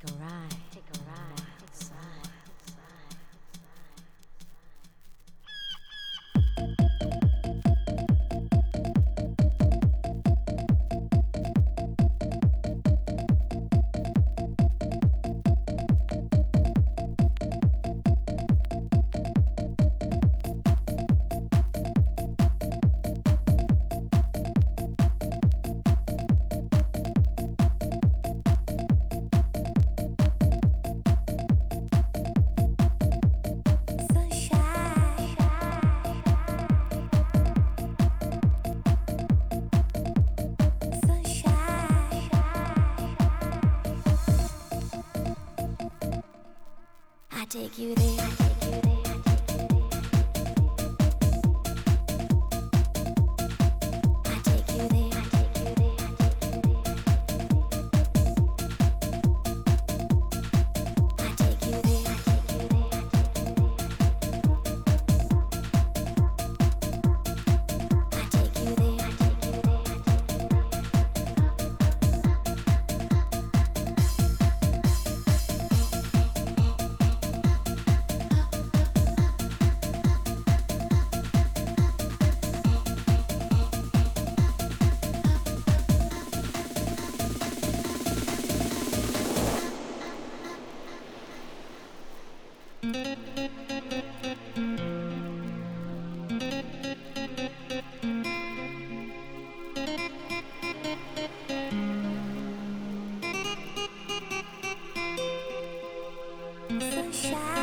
Take a ride, shine.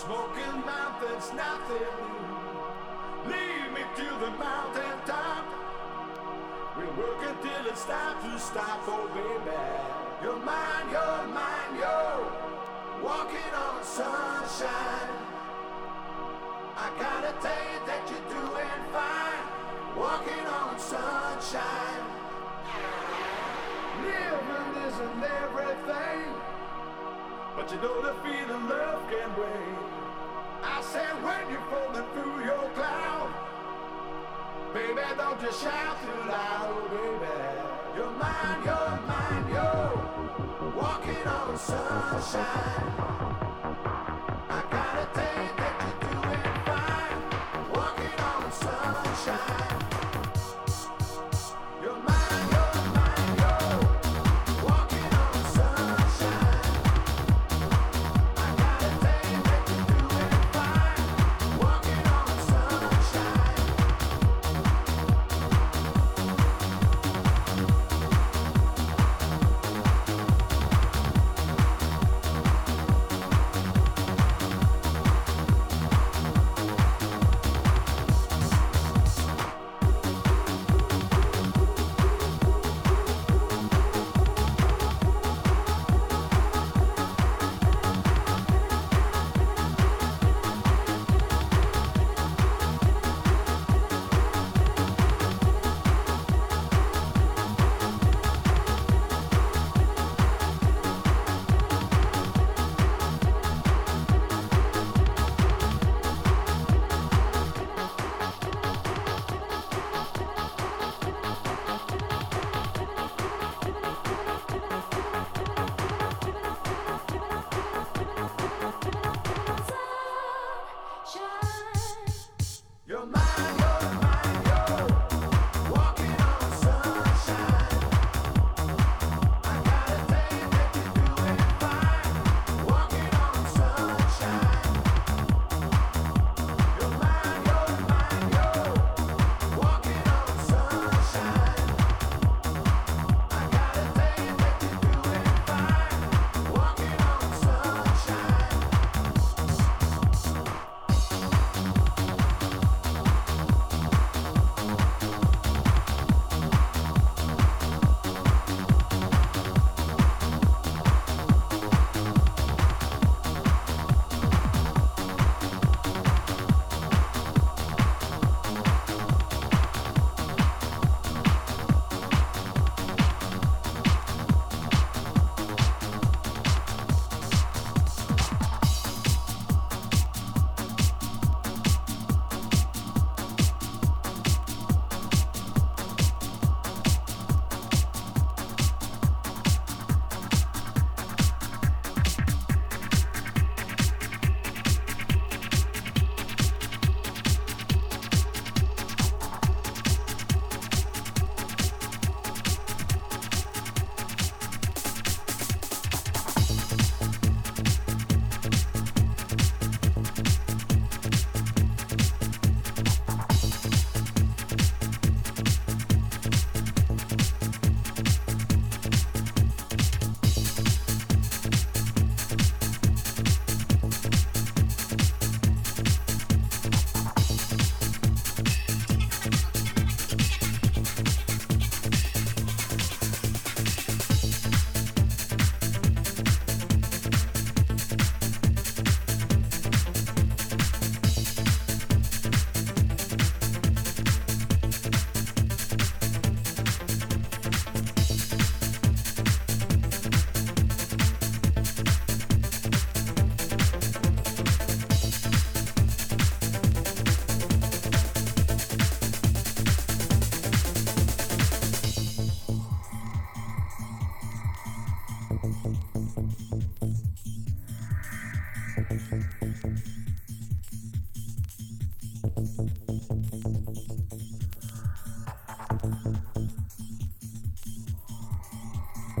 Smoking mountains, nothing new. Lead me to the mountain top. We'll work until it's time to stop, oh baby. You're mine, you're mine, you're walking on sunshine. I gotta tell you that you're doing fine, walking on sunshine. Living isn't everything, but you know the feeling love can bring. I said when you're falling through your cloud, baby, don't just shout too loud, baby. You're mine, you're mine, you're walking on sunshine.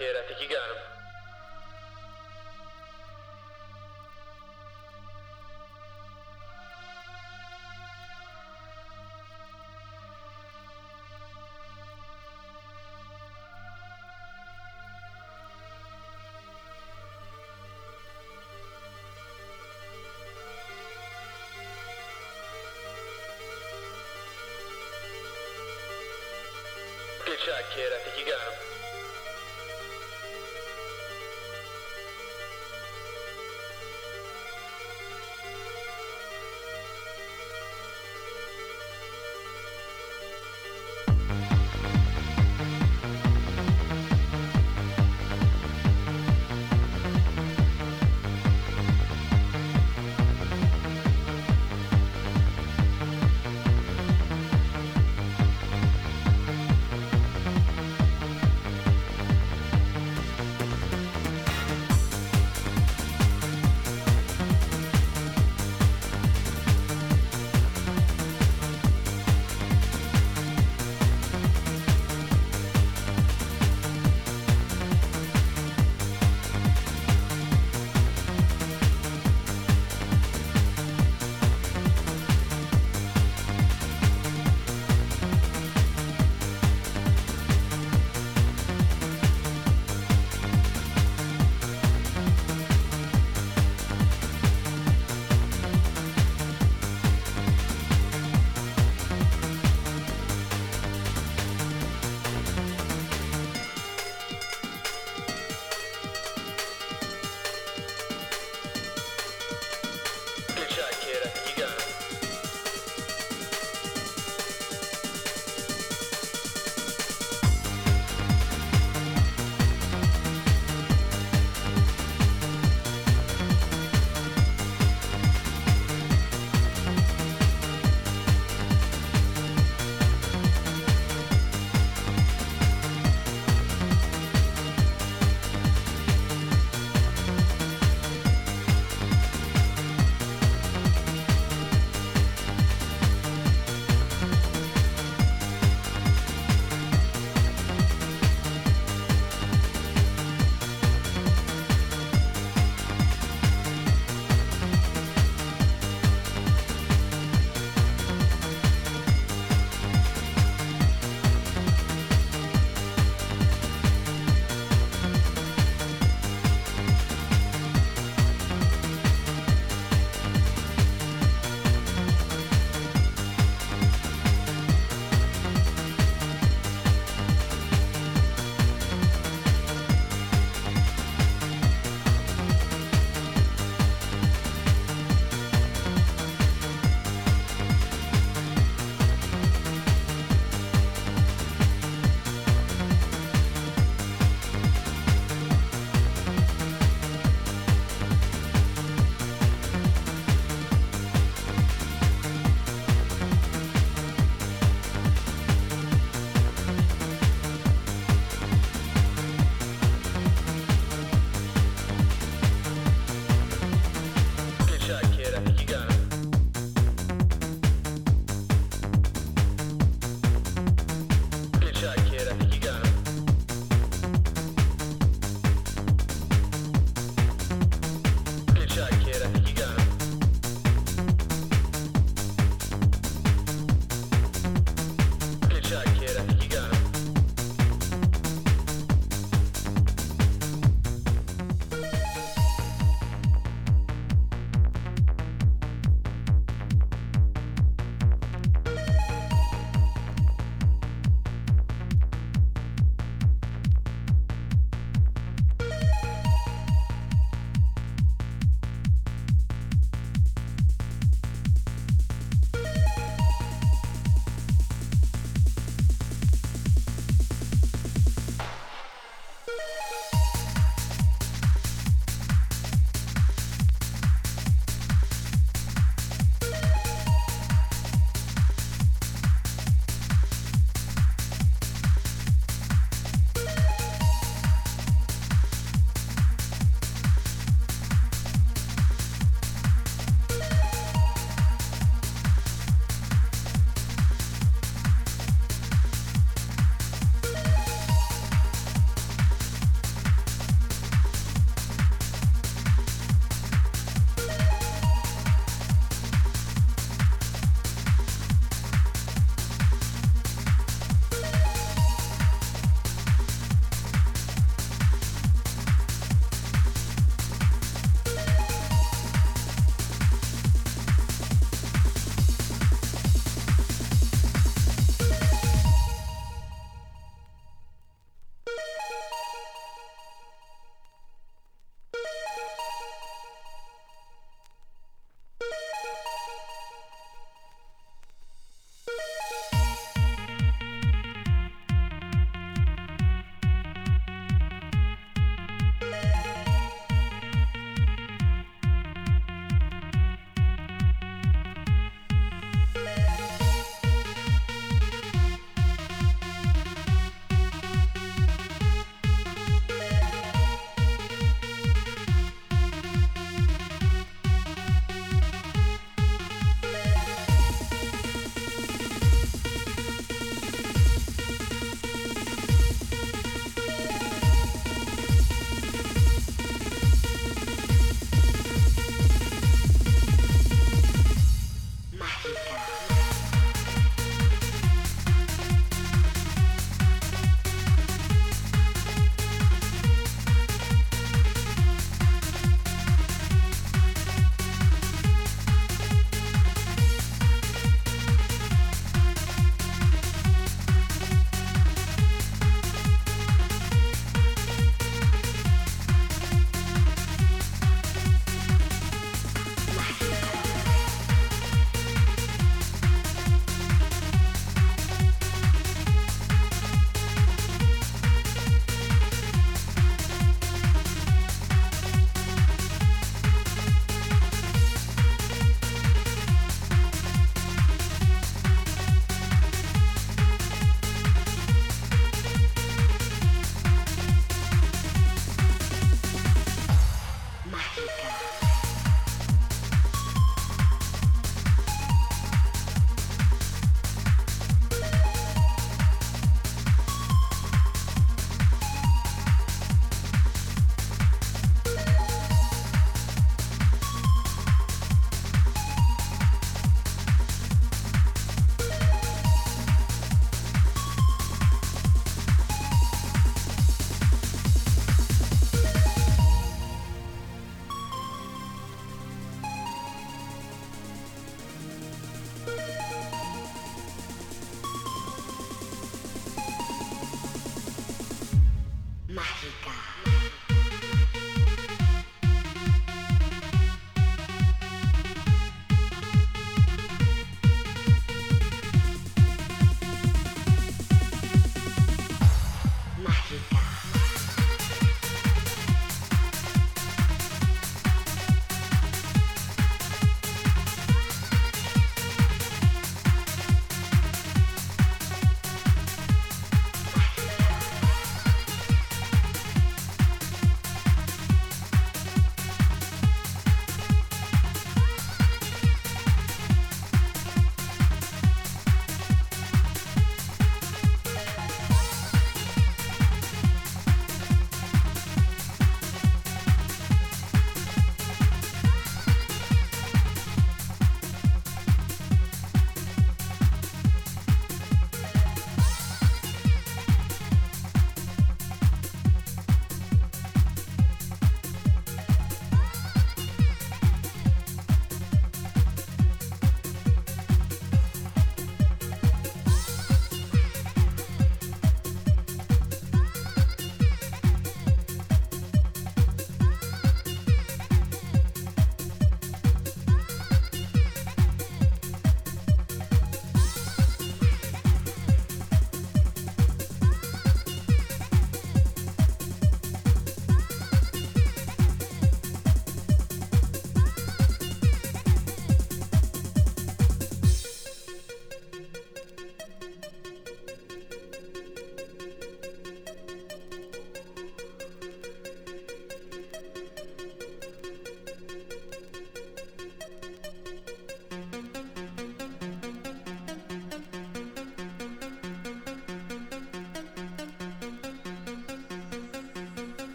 kid. I